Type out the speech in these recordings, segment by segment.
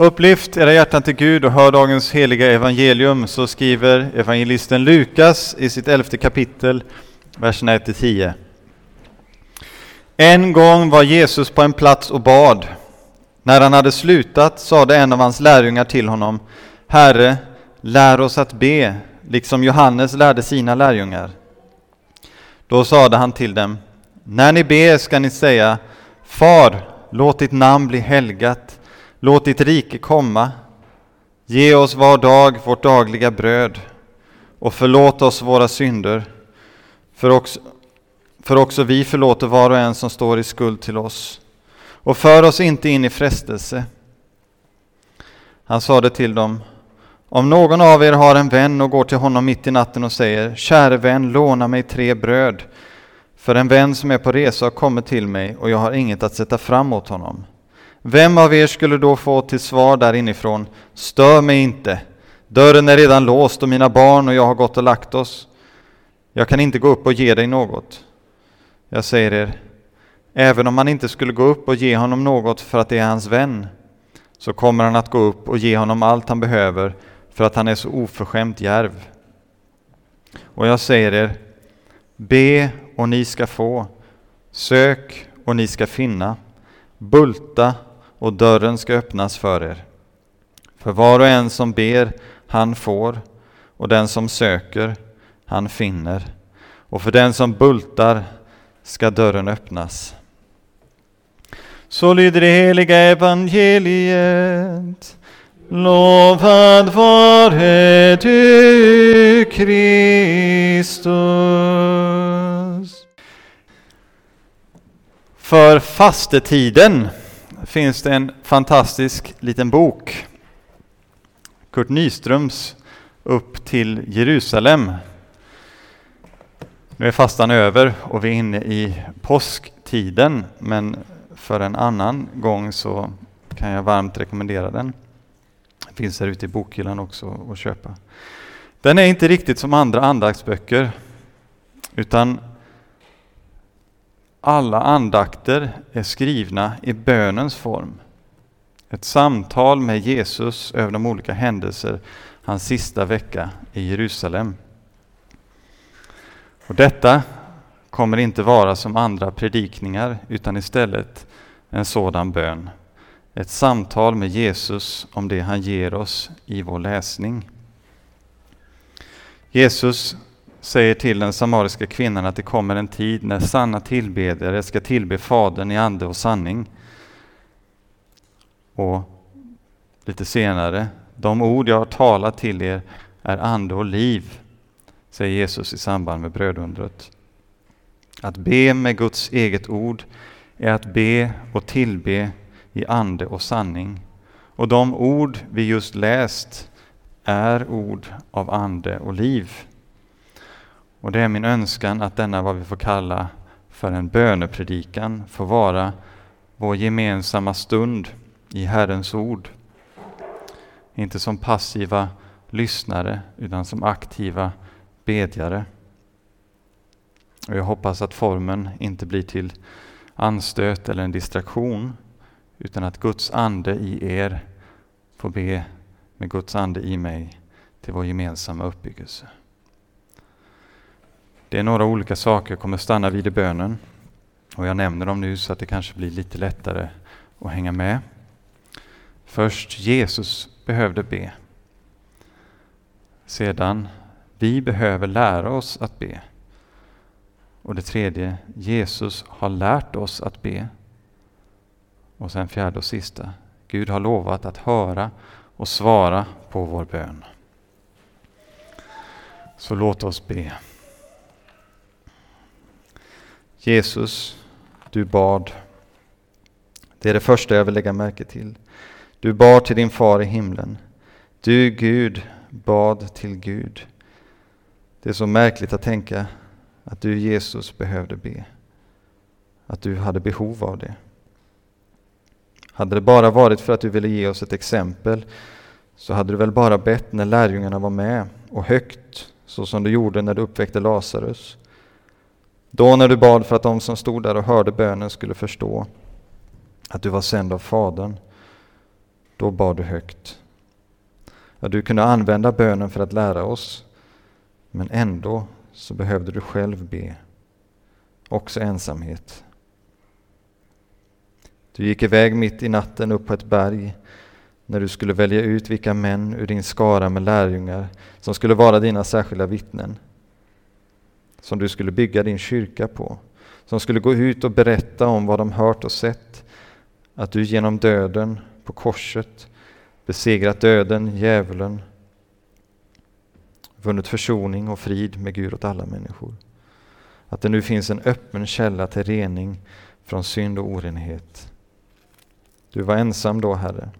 Upplyft era hjärtan till Gud och hör dagens heliga evangelium, så skriver evangelisten Lukas i sitt elfte kapitel, verserna 1-10. En gång var Jesus på en plats och bad. När han hade slutat sade en av hans lärjungar till honom, Herre, lär oss att be, liksom Johannes lärde sina lärjungar. Då sade han till dem, när ni ber ska ni säga, Far, låt ditt namn bli helgat, Låt ditt rike komma. Ge oss var dag vårt dagliga bröd och förlåt oss våra synder, för också, för också vi förlåter var och en som står i skuld till oss. Och för oss inte in i frestelse. Han sade till dem, om någon av er har en vän och går till honom mitt i natten och säger, käre vän, låna mig tre bröd, för en vän som är på resa har kommit till mig och jag har inget att sätta fram åt honom. Vem av er skulle då få till svar där inifrån, stör mig inte, dörren är redan låst och mina barn och jag har gått och lagt oss. Jag kan inte gå upp och ge dig något. Jag säger er, även om han inte skulle gå upp och ge honom något för att det är hans vän, så kommer han att gå upp och ge honom allt han behöver för att han är så oförskämt djärv. Och jag säger er, be och ni ska få, sök och ni ska finna, bulta och dörren ska öppnas för er. För var och en som ber, han får, och den som söker, han finner. Och för den som bultar ska dörren öppnas. Så lyder det heliga evangeliet. Lovad vare du, Kristus. För fastetiden finns det en fantastisk liten bok. Kurt Nyströms Upp till Jerusalem. Nu är fastan över och vi är inne i påsktiden, men för en annan gång så kan jag varmt rekommendera den. Den finns här ute i bokhyllan också att köpa. Den är inte riktigt som andra andaktsböcker, utan alla andakter är skrivna i bönens form. Ett samtal med Jesus över de olika händelser hans sista vecka i Jerusalem. Och detta kommer inte vara som andra predikningar utan istället en sådan bön. Ett samtal med Jesus om det han ger oss i vår läsning. Jesus säger till den samariska kvinnan att det kommer en tid när sanna tillbedjare ska tillbe Fadern i ande och sanning. Och lite senare, de ord jag har talat till er är ande och liv, säger Jesus i samband med brödundret. Att be med Guds eget ord är att be och tillbe i ande och sanning. Och de ord vi just läst är ord av ande och liv. Och det är min önskan att denna, vad vi får kalla för en bönepredikan, får vara vår gemensamma stund i Herrens ord. Inte som passiva lyssnare, utan som aktiva bedjare. Och jag hoppas att formen inte blir till anstöt eller en distraktion, utan att Guds ande i er får be med Guds ande i mig till vår gemensamma uppbyggelse. Det är några olika saker jag kommer stanna vid i bönen. Och jag nämner dem nu så att det kanske blir lite lättare att hänga med. Först Jesus behövde be. Sedan, vi behöver lära oss att be. Och det tredje, Jesus har lärt oss att be. Och sen fjärde och sista, Gud har lovat att höra och svara på vår bön. Så låt oss be. Jesus, du bad. Det är det första jag vill lägga märke till. Du bad till din far i himlen. Du, Gud, bad till Gud. Det är så märkligt att tänka att du, Jesus, behövde be. Att du hade behov av det. Hade det bara varit för att du ville ge oss ett exempel så hade du väl bara bett när lärjungarna var med och högt, så som du gjorde när du uppväckte Lazarus. Då när du bad för att de som stod där och hörde bönen skulle förstå att du var sänd av Fadern, Då bad du högt. Ja, du kunde använda bönen för att lära oss, men ändå så behövde du själv be. Också ensamhet. Du gick iväg mitt i natten upp på ett berg när du skulle välja ut vilka män ur din skara med lärjungar som skulle vara dina särskilda vittnen, som du skulle bygga din kyrka på, som skulle gå ut och berätta om vad de hört och sett, att du genom döden på korset besegrat döden, djävulen, vunnit försoning och frid med Gud åt alla människor. Att det nu finns en öppen källa till rening från synd och orenhet. Du var ensam då, Herre,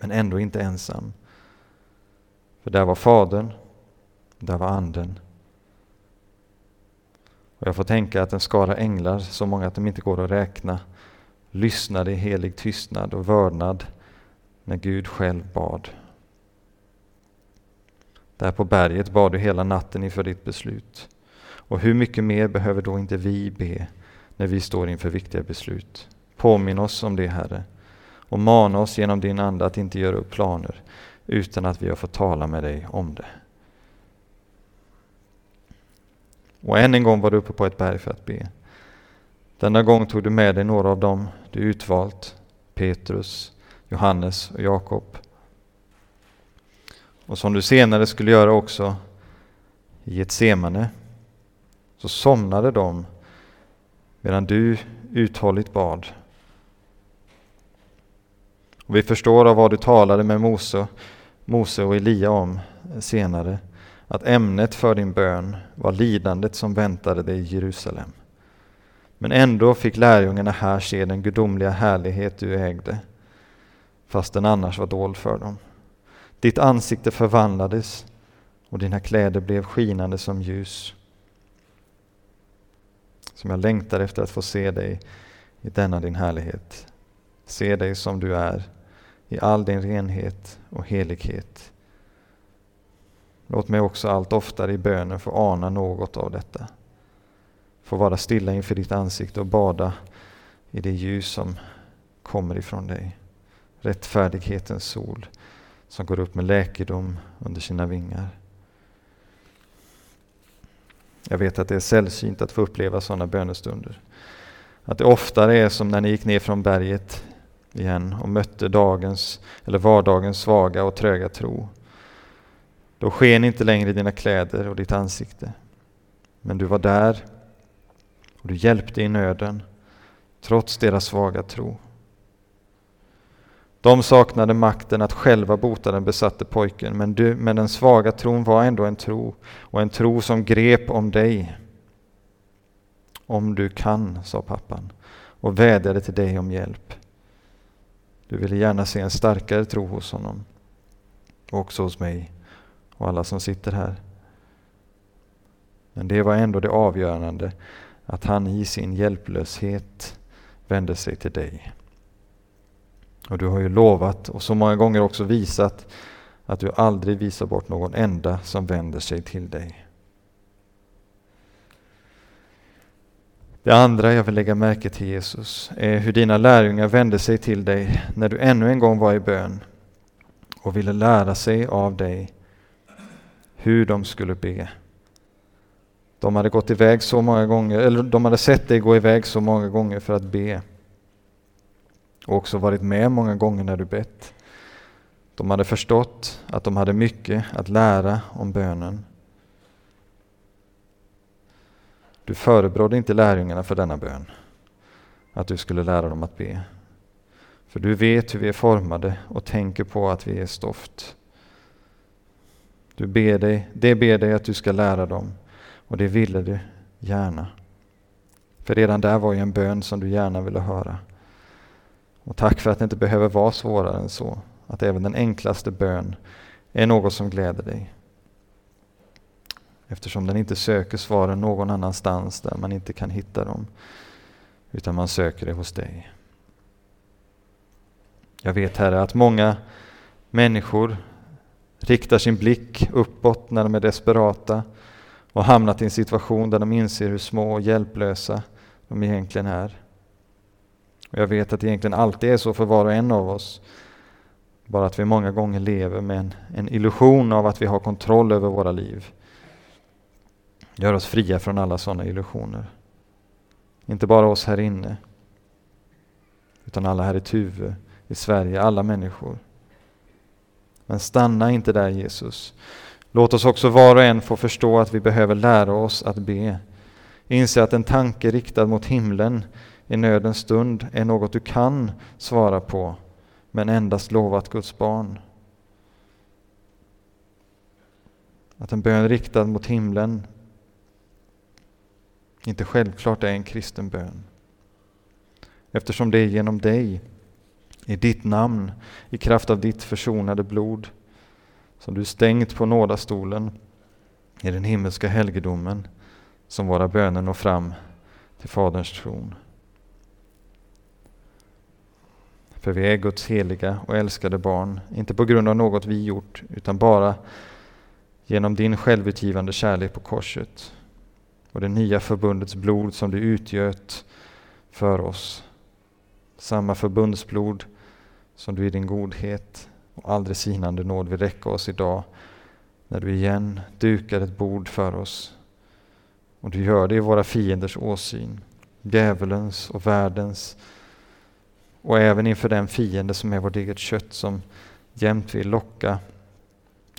men ändå inte ensam. För där var Fadern, där var Anden. Och jag får tänka att en skara änglar, så många att de inte går att räkna, lyssnade i helig tystnad och vördnad när Gud själv bad. Där på berget bad du hela natten inför ditt beslut. Och hur mycket mer behöver då inte vi be när vi står inför viktiga beslut? Påminn oss om det, Herre, och mana oss genom din Ande att inte göra upp planer utan att vi har fått tala med dig om det. Och än en gång var du uppe på ett berg för att be. Denna gång tog du med dig några av dem du utvalt, Petrus, Johannes och Jakob. Och som du senare skulle göra också i ett semane så somnade de medan du uthålligt bad. Och vi förstår av vad du talade med Mose, Mose och Elia om senare att ämnet för din bön var lidandet som väntade dig i Jerusalem. Men ändå fick lärjungarna här se den gudomliga härlighet du ägde, fast den annars var dold för dem. Ditt ansikte förvandlades och dina kläder blev skinande som ljus. Som jag längtar efter att få se dig i denna din härlighet. Se dig som du är, i all din renhet och helighet. Låt mig också allt oftare i bönen få ana något av detta. Få vara stilla inför ditt ansikte och bada i det ljus som kommer ifrån dig. Rättfärdighetens sol som går upp med läkedom under sina vingar. Jag vet att det är sällsynt att få uppleva sådana bönestunder. Att det oftare är som när ni gick ner från berget igen och mötte dagens eller vardagens svaga och tröga tro. Då sken inte längre dina kläder och ditt ansikte. Men du var där och du hjälpte i nöden trots deras svaga tro. De saknade makten att själva bota den besatte pojken, men, du, men den svaga tron var ändå en tro, och en tro som grep om dig. Om du kan, sa pappan, och vädjade till dig om hjälp. Du ville gärna se en starkare tro hos honom, och också hos mig och alla som sitter här. Men det var ändå det avgörande, att han i sin hjälplöshet vände sig till dig. Och du har ju lovat och så många gånger också visat att du aldrig visar bort någon enda som vänder sig till dig. Det andra jag vill lägga märke till Jesus är hur dina lärjungar vände sig till dig när du ännu en gång var i bön och ville lära sig av dig hur de skulle be. De hade gått iväg så många gånger, eller de hade sett dig gå iväg så många gånger för att be och också varit med många gånger när du bett. De hade förstått att de hade mycket att lära om bönen. Du förebrådde inte lärjungarna för denna bön, att du skulle lära dem att be. För du vet hur vi är formade och tänker på att vi är stoft. Du ber dig, det ber dig att du ska lära dem och det ville du gärna. För redan där var ju en bön som du gärna ville höra. Och tack för att det inte behöver vara svårare än så. Att även den enklaste bön är något som gläder dig. Eftersom den inte söker svaren någon annanstans där man inte kan hitta dem. Utan man söker det hos dig. Jag vet Herre att många människor riktar sin blick uppåt när de är desperata och hamnat i en situation där de inser hur små och hjälplösa de egentligen är. Och jag vet att det egentligen alltid är så för var och en av oss. Bara att vi många gånger lever med en, en illusion av att vi har kontroll över våra liv. Gör oss fria från alla sådana illusioner. Inte bara oss här inne, utan alla här i Tuve, i Sverige, alla människor. Men stanna inte där Jesus. Låt oss också var och en få förstå att vi behöver lära oss att be. Inse att en tanke riktad mot himlen i nödens stund är något du kan svara på, men endast lovat Guds barn. Att en bön riktad mot himlen inte självklart är en kristen bön. Eftersom det är genom dig, i ditt namn, i kraft av ditt försonade blod, som du stängt på nådastolen i den himmelska helgedomen, som våra böner når fram till Faderns tron. För vi är Guds heliga och älskade barn, inte på grund av något vi gjort, utan bara genom din självutgivande kärlek på korset och det nya förbundets blod som du utgöt för oss. Samma förbundsblod som du i din godhet och aldrig sinande nåd vill räcka oss idag när du igen dukar ett bord för oss. Och du gör det i våra fienders åsyn, djävulens och världens och även inför den fiende som är vårt eget kött som jämt vill locka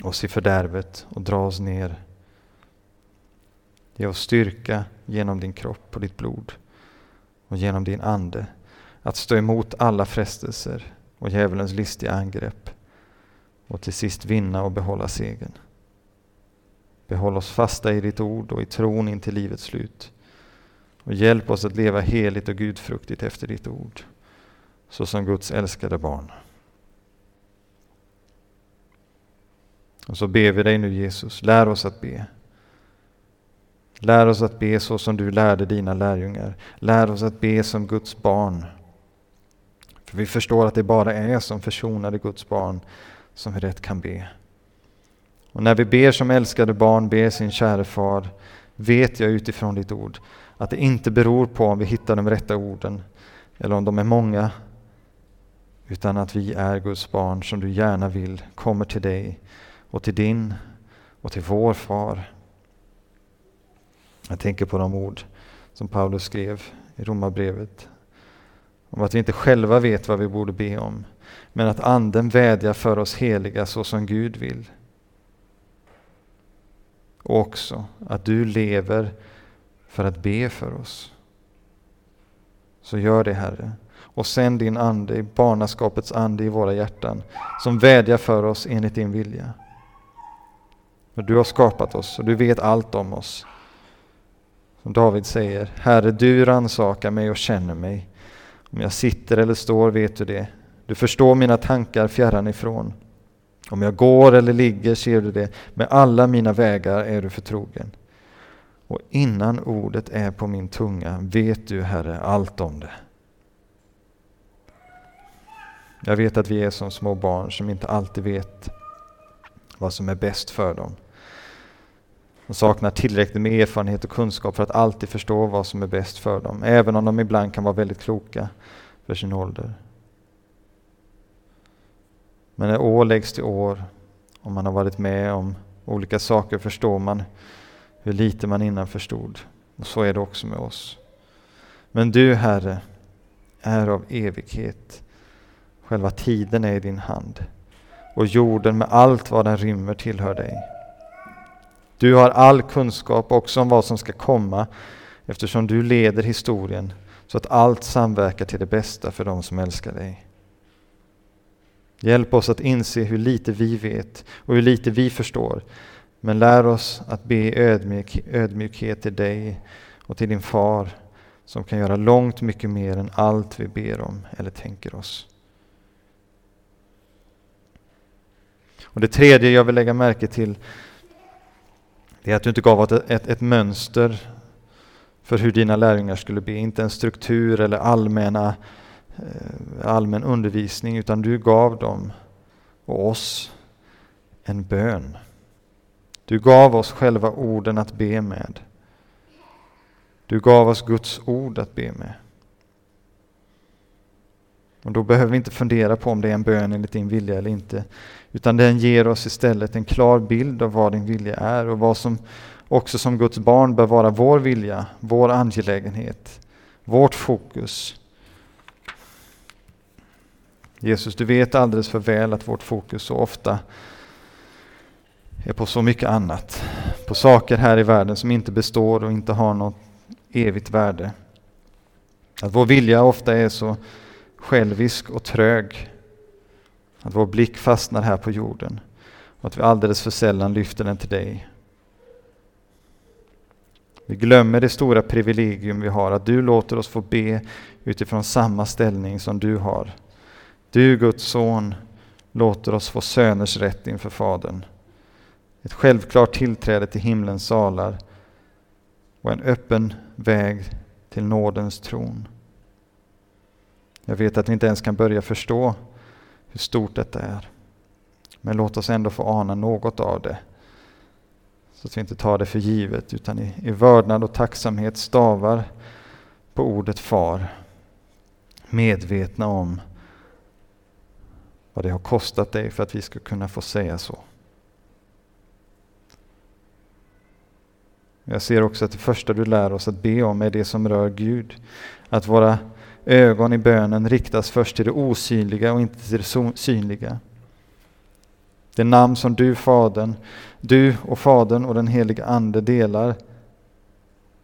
oss i fördärvet och dra oss ner. Ge oss styrka genom din kropp och ditt blod och genom din ande att stå emot alla frestelser och djävulens listiga angrepp och till sist vinna och behålla segern. Behåll oss fasta i ditt ord och i tron in till livets slut. Och hjälp oss att leva heligt och gudfruktigt efter ditt ord, så som Guds älskade barn. Och så ber vi dig nu Jesus, lär oss att be. Lär oss att be så som du lärde dina lärjungar. Lär oss att be som Guds barn. För vi förstår att det bara är som försonade Guds barn som vi rätt kan be. Och när vi ber som älskade barn ber sin käre far vet jag utifrån ditt ord att det inte beror på om vi hittar de rätta orden eller om de är många utan att vi är Guds barn som du gärna vill kommer till dig och till din och till vår far. Jag tänker på de ord som Paulus skrev i Romarbrevet om att vi inte själva vet vad vi borde be om men att Anden vädjar för oss heliga så som Gud vill. Och också att du lever för att be för oss. Så gör det Herre. Och sänd din Ande, barnaskapets ande i våra hjärtan som vädjar för oss enligt din vilja. Du har skapat oss och du vet allt om oss. Som David säger, Herre du rannsakar mig och känner mig. Om jag sitter eller står vet du det. Du förstår mina tankar fjärran ifrån. Om jag går eller ligger ser du det. Med alla mina vägar är du förtrogen. Och innan ordet är på min tunga vet du, Herre, allt om det. Jag vet att vi är som små barn som inte alltid vet vad som är bäst för dem. De saknar tillräckligt med erfarenhet och kunskap för att alltid förstå vad som är bäst för dem, även om de ibland kan vara väldigt kloka för sin ålder. Men när år läggs till år, och man har varit med om olika saker, förstår man hur lite man innan förstod. Och så är det också med oss. Men du, Herre, är av evighet. Själva tiden är i din hand. Och jorden med allt vad den rymmer tillhör dig. Du har all kunskap också om vad som ska komma eftersom du leder historien så att allt samverkar till det bästa för de som älskar dig. Hjälp oss att inse hur lite vi vet och hur lite vi förstår. Men lär oss att be ödmjuk, ödmjukhet till dig och till din far som kan göra långt mycket mer än allt vi ber om eller tänker oss. Och Det tredje jag vill lägga märke till det är att du inte gav ett, ett, ett mönster för hur dina lärjungar skulle be, inte en struktur eller allmänna eh, allmän undervisning utan du gav dem och oss en bön. Du gav oss själva orden att be med. Du gav oss Guds ord att be med. Och då behöver vi inte fundera på om det är en bön enligt din vilja eller inte. Utan den ger oss istället en klar bild av vad din vilja är och vad som också som Guds barn bör vara vår vilja, vår angelägenhet, vårt fokus. Jesus, du vet alldeles för väl att vårt fokus så ofta är på så mycket annat. På saker här i världen som inte består och inte har något evigt värde. Att vår vilja ofta är så självisk och trög. Att vår blick fastnar här på jorden och att vi alldeles för sällan lyfter den till dig. Vi glömmer det stora privilegium vi har, att du låter oss få be utifrån samma ställning som du har. Du, Guds son, låter oss få söners rätt inför Fadern. Ett självklart tillträde till himlens salar och en öppen väg till nådens tron. Jag vet att vi inte ens kan börja förstå hur stort detta är. Men låt oss ändå få ana något av det. Så att vi inte tar det för givet utan i, i vördnad och tacksamhet stavar på ordet far. Medvetna om vad det har kostat dig för att vi ska kunna få säga så. Jag ser också att det första du lär oss att be om är det som rör Gud. Att våra ögon i bönen riktas först till det osynliga och inte till det synliga. Det namn som du, Fadern, du och Fadern och den heliga Ande delar,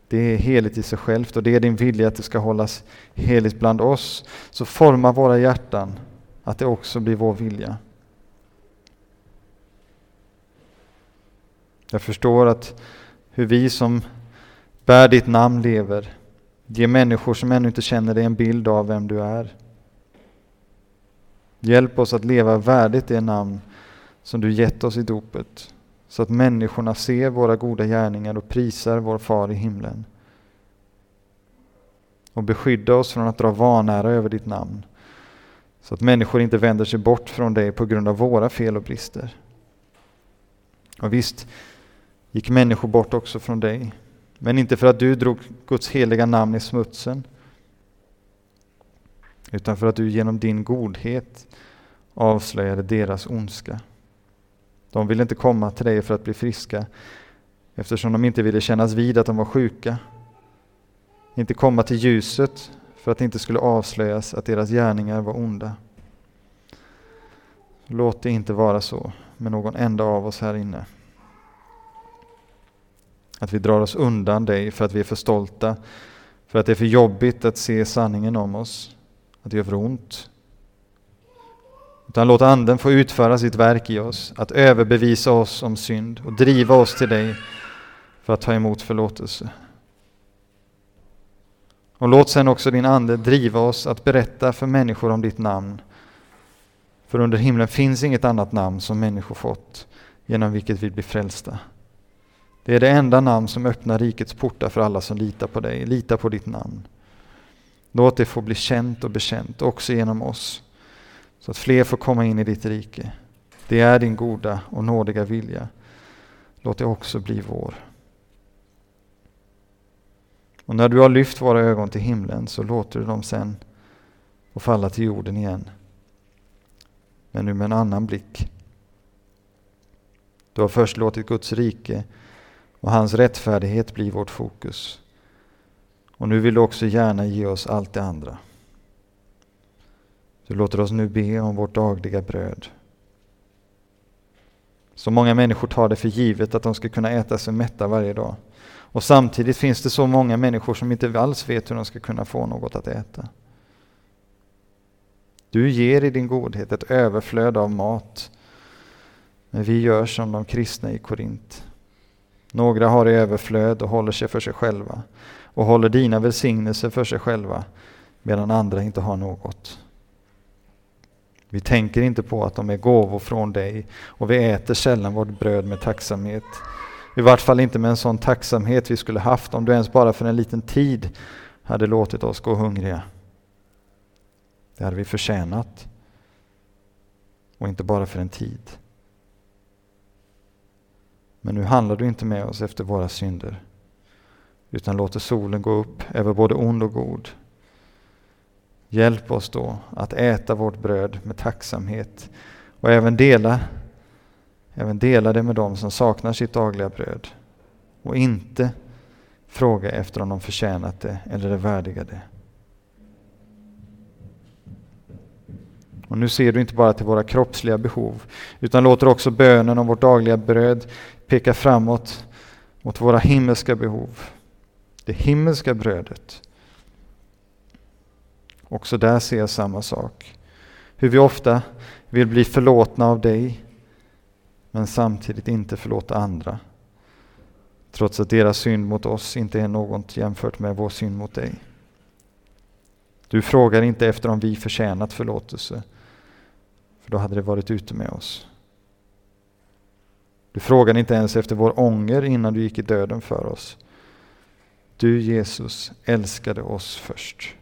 det är heligt i sig självt och det är din vilja att det ska hållas heligt bland oss. Så forma våra hjärtan att det också blir vår vilja. Jag förstår att hur vi som bär ditt namn lever Ge människor som ännu inte känner dig en bild av vem du är. Hjälp oss att leva värdigt det namn som du gett oss i dopet så att människorna ser våra goda gärningar och prisar vår far i himlen. Och beskydda oss från att dra vanära över ditt namn så att människor inte vänder sig bort från dig på grund av våra fel och brister. Och visst gick människor bort också från dig, men inte för att du drog Guds heliga namn i smutsen, utan för att du genom din godhet avslöjade deras ondska. De ville inte komma till dig för att bli friska, eftersom de inte ville kännas vid att de var sjuka. Inte komma till ljuset för att det inte skulle avslöjas att deras gärningar var onda. Låt det inte vara så med någon enda av oss här inne. Att vi drar oss undan dig för att vi är för stolta, för att det är för jobbigt att se sanningen om oss, att det gör för ont. Utan låt Anden få utföra sitt verk i oss, att överbevisa oss om synd och driva oss till dig för att ta emot förlåtelse. Och låt sen också din Ande driva oss att berätta för människor om ditt namn. För under himlen finns inget annat namn som människor fått genom vilket vi blir frälsta. Det är det enda namn som öppnar rikets portar för alla som litar på dig, litar på ditt namn. Låt det få bli känt och bekänt också genom oss, så att fler får komma in i ditt rike. Det är din goda och nådiga vilja. Låt det också bli vår. Och när du har lyft våra ögon till himlen så låter du dem sen få falla till jorden igen. Men nu med en annan blick. Du har först låtit Guds rike och hans rättfärdighet blir vårt fokus. Och nu vill du också gärna ge oss allt det andra. Du låter oss nu be om vårt dagliga bröd. Så många människor tar det för givet att de ska kunna äta sig mätta varje dag. Och samtidigt finns det så många människor som inte alls vet hur de ska kunna få något att äta. Du ger i din godhet ett överflöd av mat. Men vi gör som de kristna i Korint. Några har i överflöd och håller sig för sig själva och håller dina välsignelser för sig själva medan andra inte har något. Vi tänker inte på att de är gåvor från dig och vi äter sällan vårt bröd med tacksamhet. I vart fall inte med en sån tacksamhet vi skulle haft om du ens bara för en liten tid hade låtit oss gå hungriga. Det hade vi förtjänat. Och inte bara för en tid. Men nu handlar du inte med oss efter våra synder utan låter solen gå upp över både ond och god. Hjälp oss då att äta vårt bröd med tacksamhet och även dela, även dela det med dem som saknar sitt dagliga bröd och inte fråga efter om de förtjänat det eller är värdiga det. Och nu ser du inte bara till våra kroppsliga behov utan låter också bönen om vårt dagliga bröd Pekar framåt mot våra himmelska behov. Det himmelska brödet. Också där ser jag samma sak. Hur vi ofta vill bli förlåtna av dig men samtidigt inte förlåta andra. Trots att deras synd mot oss inte är något jämfört med vår synd mot dig. Du frågar inte efter om vi förtjänat förlåtelse, för då hade det varit ute med oss. Du frågade inte ens efter vår ånger innan du gick i döden för oss. Du Jesus älskade oss först.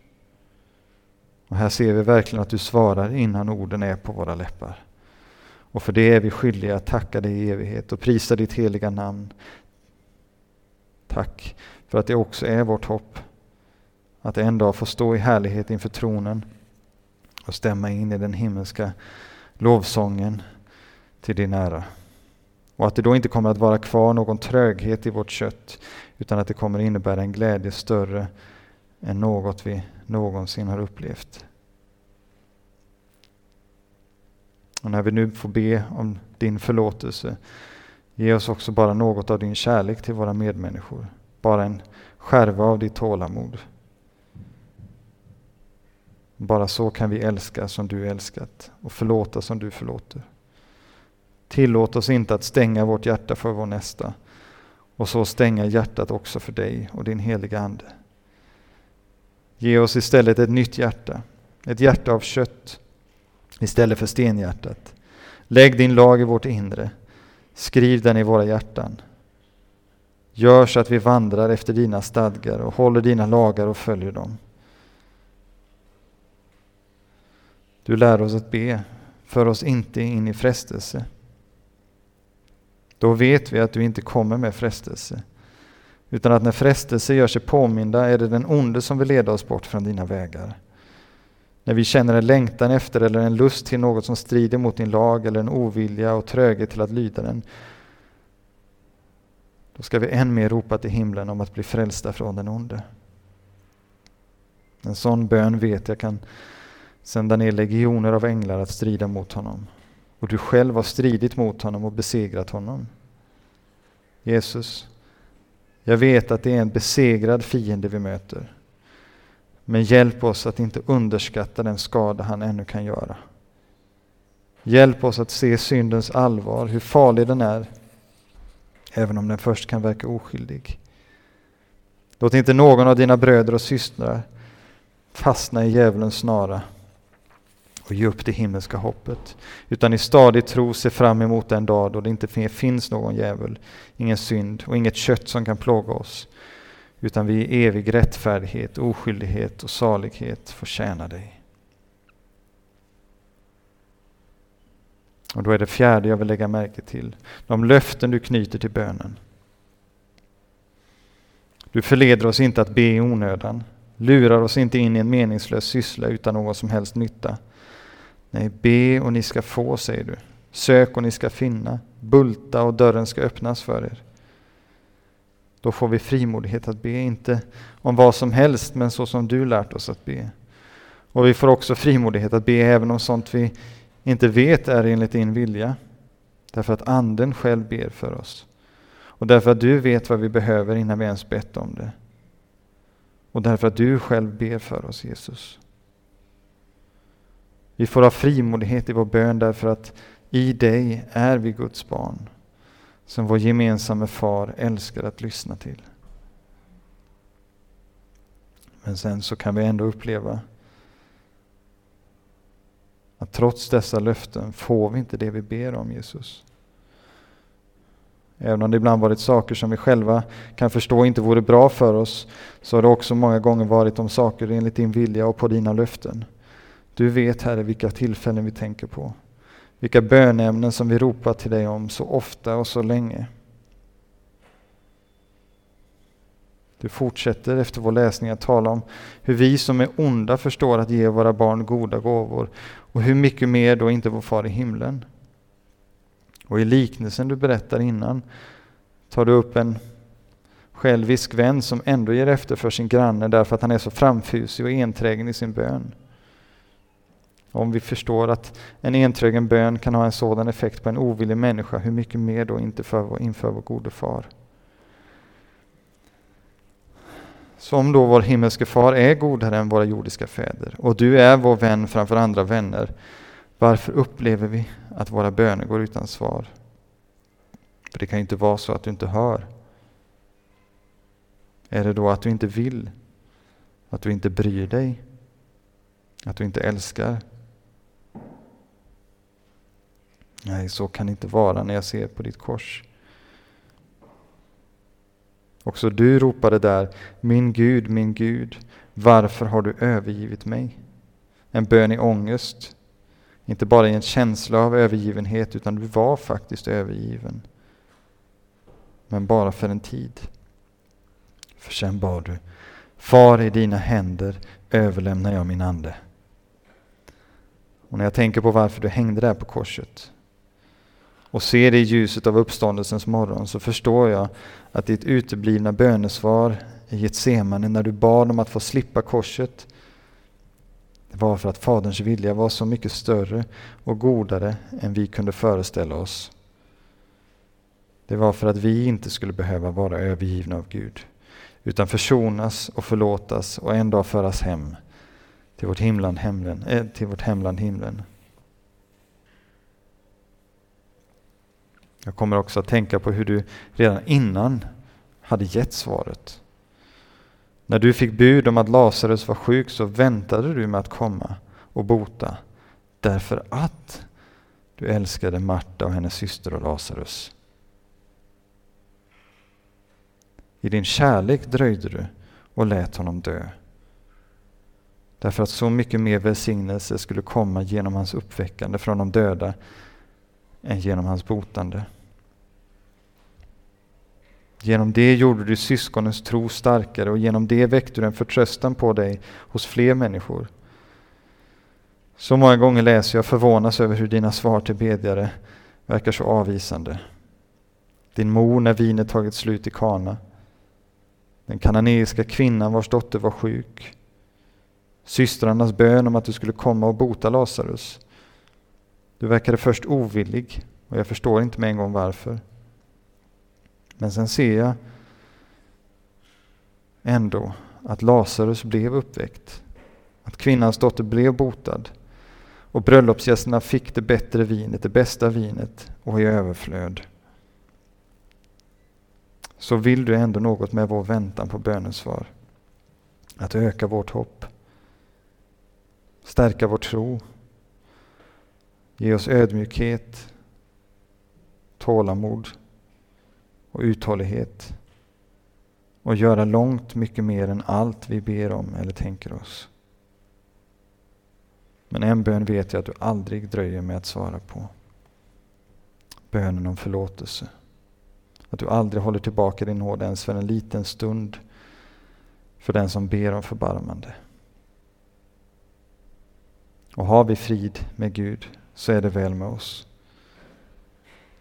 Och här ser vi verkligen att du svarar innan orden är på våra läppar. Och för det är vi skyldiga att tacka dig i evighet och prisa ditt heliga namn. Tack för att det också är vårt hopp att en dag få stå i härlighet inför tronen och stämma in i den himmelska lovsången till din ära. Och att det då inte kommer att vara kvar någon tröghet i vårt kött utan att det kommer innebära en glädje större än något vi någonsin har upplevt. Och när vi nu får be om din förlåtelse, ge oss också bara något av din kärlek till våra medmänniskor. Bara en skärva av ditt tålamod. Bara så kan vi älska som du älskat och förlåta som du förlåter. Tillåt oss inte att stänga vårt hjärta för vår nästa och så stänga hjärtat också för dig och din heliga Ande. Ge oss istället ett nytt hjärta, ett hjärta av kött istället för stenhjärtat. Lägg din lag i vårt inre, skriv den i våra hjärtan. Gör så att vi vandrar efter dina stadgar och håller dina lagar och följer dem. Du lär oss att be, för oss inte in i frestelse. Då vet vi att du inte kommer med frestelse. Utan att när frestelse gör sig påminda är det den onde som vill leda oss bort från dina vägar. När vi känner en längtan efter eller en lust till något som strider mot din lag eller en ovilja och tröghet till att lyda den. Då ska vi än mer ropa till himlen om att bli frälsta från den onde. En sån bön vet jag kan sända ner legioner av änglar att strida mot honom. Och du själv har stridit mot honom och besegrat honom. Jesus, jag vet att det är en besegrad fiende vi möter. Men hjälp oss att inte underskatta den skada han ännu kan göra. Hjälp oss att se syndens allvar, hur farlig den är, även om den först kan verka oskyldig. Låt inte någon av dina bröder och systrar fastna i djävulens snara och ge upp det himmelska hoppet, utan i stadig tro se fram emot den dag då det inte finns någon djävul, ingen synd och inget kött som kan plåga oss, utan vi i evig rättfärdighet, oskyldighet och salighet får tjäna dig. Och då är det fjärde jag vill lägga märke till, de löften du knyter till bönen. Du förleder oss inte att be i onödan, lurar oss inte in i en meningslös syssla utan någon som helst nytta. Nej, be och ni ska få, säger du. Sök och ni ska finna. Bulta och dörren ska öppnas för er. Då får vi frimodighet att be, inte om vad som helst, men så som du lärt oss att be. Och vi får också frimodighet att be även om sånt vi inte vet är enligt din vilja. Därför att Anden själv ber för oss. Och därför att du vet vad vi behöver innan vi ens bett om det. Och därför att du själv ber för oss, Jesus. Vi får ha frimodighet i vår bön därför att i dig är vi Guds barn som vår gemensamma far älskar att lyssna till. Men sen så kan vi ändå uppleva att trots dessa löften får vi inte det vi ber om Jesus. Även om det ibland varit saker som vi själva kan förstå inte vore bra för oss, så har det också många gånger varit om saker enligt din vilja och på dina löften. Du vet, Herre, vilka tillfällen vi tänker på. Vilka bönämnen som vi ropar till dig om så ofta och så länge. Du fortsätter efter vår läsning att tala om hur vi som är onda förstår att ge våra barn goda gåvor och hur mycket mer då inte vår far i himlen. Och i liknelsen du berättar innan tar du upp en självisk vän som ändå ger efter för sin granne därför att han är så framfusig och enträgen i sin bön. Om vi förstår att en enträgen bön kan ha en sådan effekt på en ovillig människa, hur mycket mer då inte för, inför vår gode far? Som då vår himmelske far är godare än våra jordiska fäder och du är vår vän framför andra vänner. Varför upplever vi att våra böner går utan svar? För det kan ju inte vara så att du inte hör. Är det då att du inte vill? Att du inte bryr dig? Att du inte älskar? Nej, så kan det inte vara när jag ser på ditt kors. Också du ropade där, min Gud, min Gud, varför har du övergivit mig? En bön i ångest, inte bara i en känsla av övergivenhet, utan du var faktiskt övergiven. Men bara för en tid. För sen bad du, Far i dina händer överlämnar jag min ande. Och när jag tänker på varför du hängde där på korset och ser det i ljuset av uppståndelsens morgon så förstår jag att ditt uteblivna bönesvar i Getsemane när du bad om att få slippa korset det var för att Faderns vilja var så mycket större och godare än vi kunde föreställa oss. Det var för att vi inte skulle behöva vara övergivna av Gud utan försonas och förlåtas och en dag föras hem till vårt himland, himlen, äh, eh, till vårt hemland himlen. Jag kommer också att tänka på hur du redan innan hade gett svaret. När du fick bud om att Lazarus var sjuk så väntade du med att komma och bota därför att du älskade Marta och hennes syster och Lazarus. I din kärlek dröjde du och lät honom dö. Därför att så mycket mer välsignelse skulle komma genom hans uppväckande från de döda än genom hans botande. Genom det gjorde du syskonens tro starkare och genom det väckte du en förtröstan på dig hos fler människor. Så många gånger läser jag förvånas över hur dina svar till bedjare verkar så avvisande. Din mor när vinet tagit slut i Kana. Den kananeiska kvinnan vars dotter var sjuk. Systrarnas bön om att du skulle komma och bota Lazarus. Du verkade först ovillig och jag förstår inte med en gång varför. Men sen ser jag ändå att Lazarus blev uppväckt. Att kvinnans dotter blev botad. Och bröllopsgästerna fick det bättre vinet, det bästa vinet och i överflöd. Så vill du ändå något med vår väntan på bönesvar. Att öka vårt hopp. Stärka vår tro. Ge oss ödmjukhet, tålamod och uthållighet och göra långt mycket mer än allt vi ber om eller tänker oss. Men en bön vet jag att du aldrig dröjer med att svara på. Bönen om förlåtelse. Att du aldrig håller tillbaka din nåd ens för en liten stund för den som ber om förbarmande. Och har vi frid med Gud så är det väl med oss.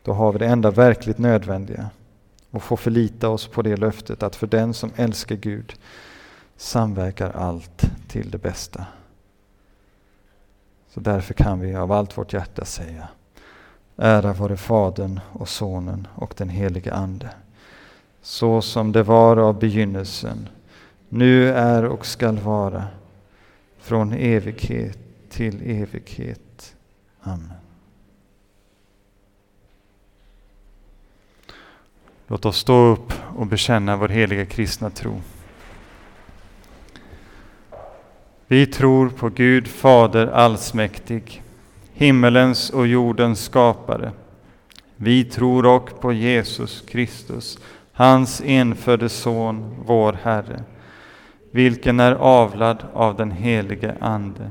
Då har vi det enda verkligt nödvändiga och får förlita oss på det löftet att för den som älskar Gud samverkar allt till det bästa. Så därför kan vi av allt vårt hjärta säga Ära vare Fadern och Sonen och den helige Ande. Så som det var av begynnelsen, nu är och skall vara, från evighet till evighet. Amen. Låt oss stå upp och bekänna vår heliga kristna tro. Vi tror på Gud Fader allsmäktig, himmelens och jordens skapare. Vi tror också på Jesus Kristus, hans enfödde Son, vår Herre, vilken är avlad av den helige Ande,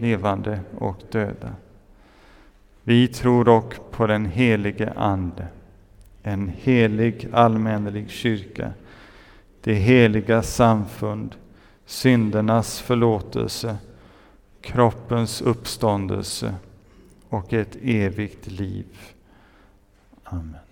levande och döda. Vi tror dock på den helige Ande, en helig allmännelig kyrka, det heliga samfund, syndernas förlåtelse, kroppens uppståndelse och ett evigt liv. Amen.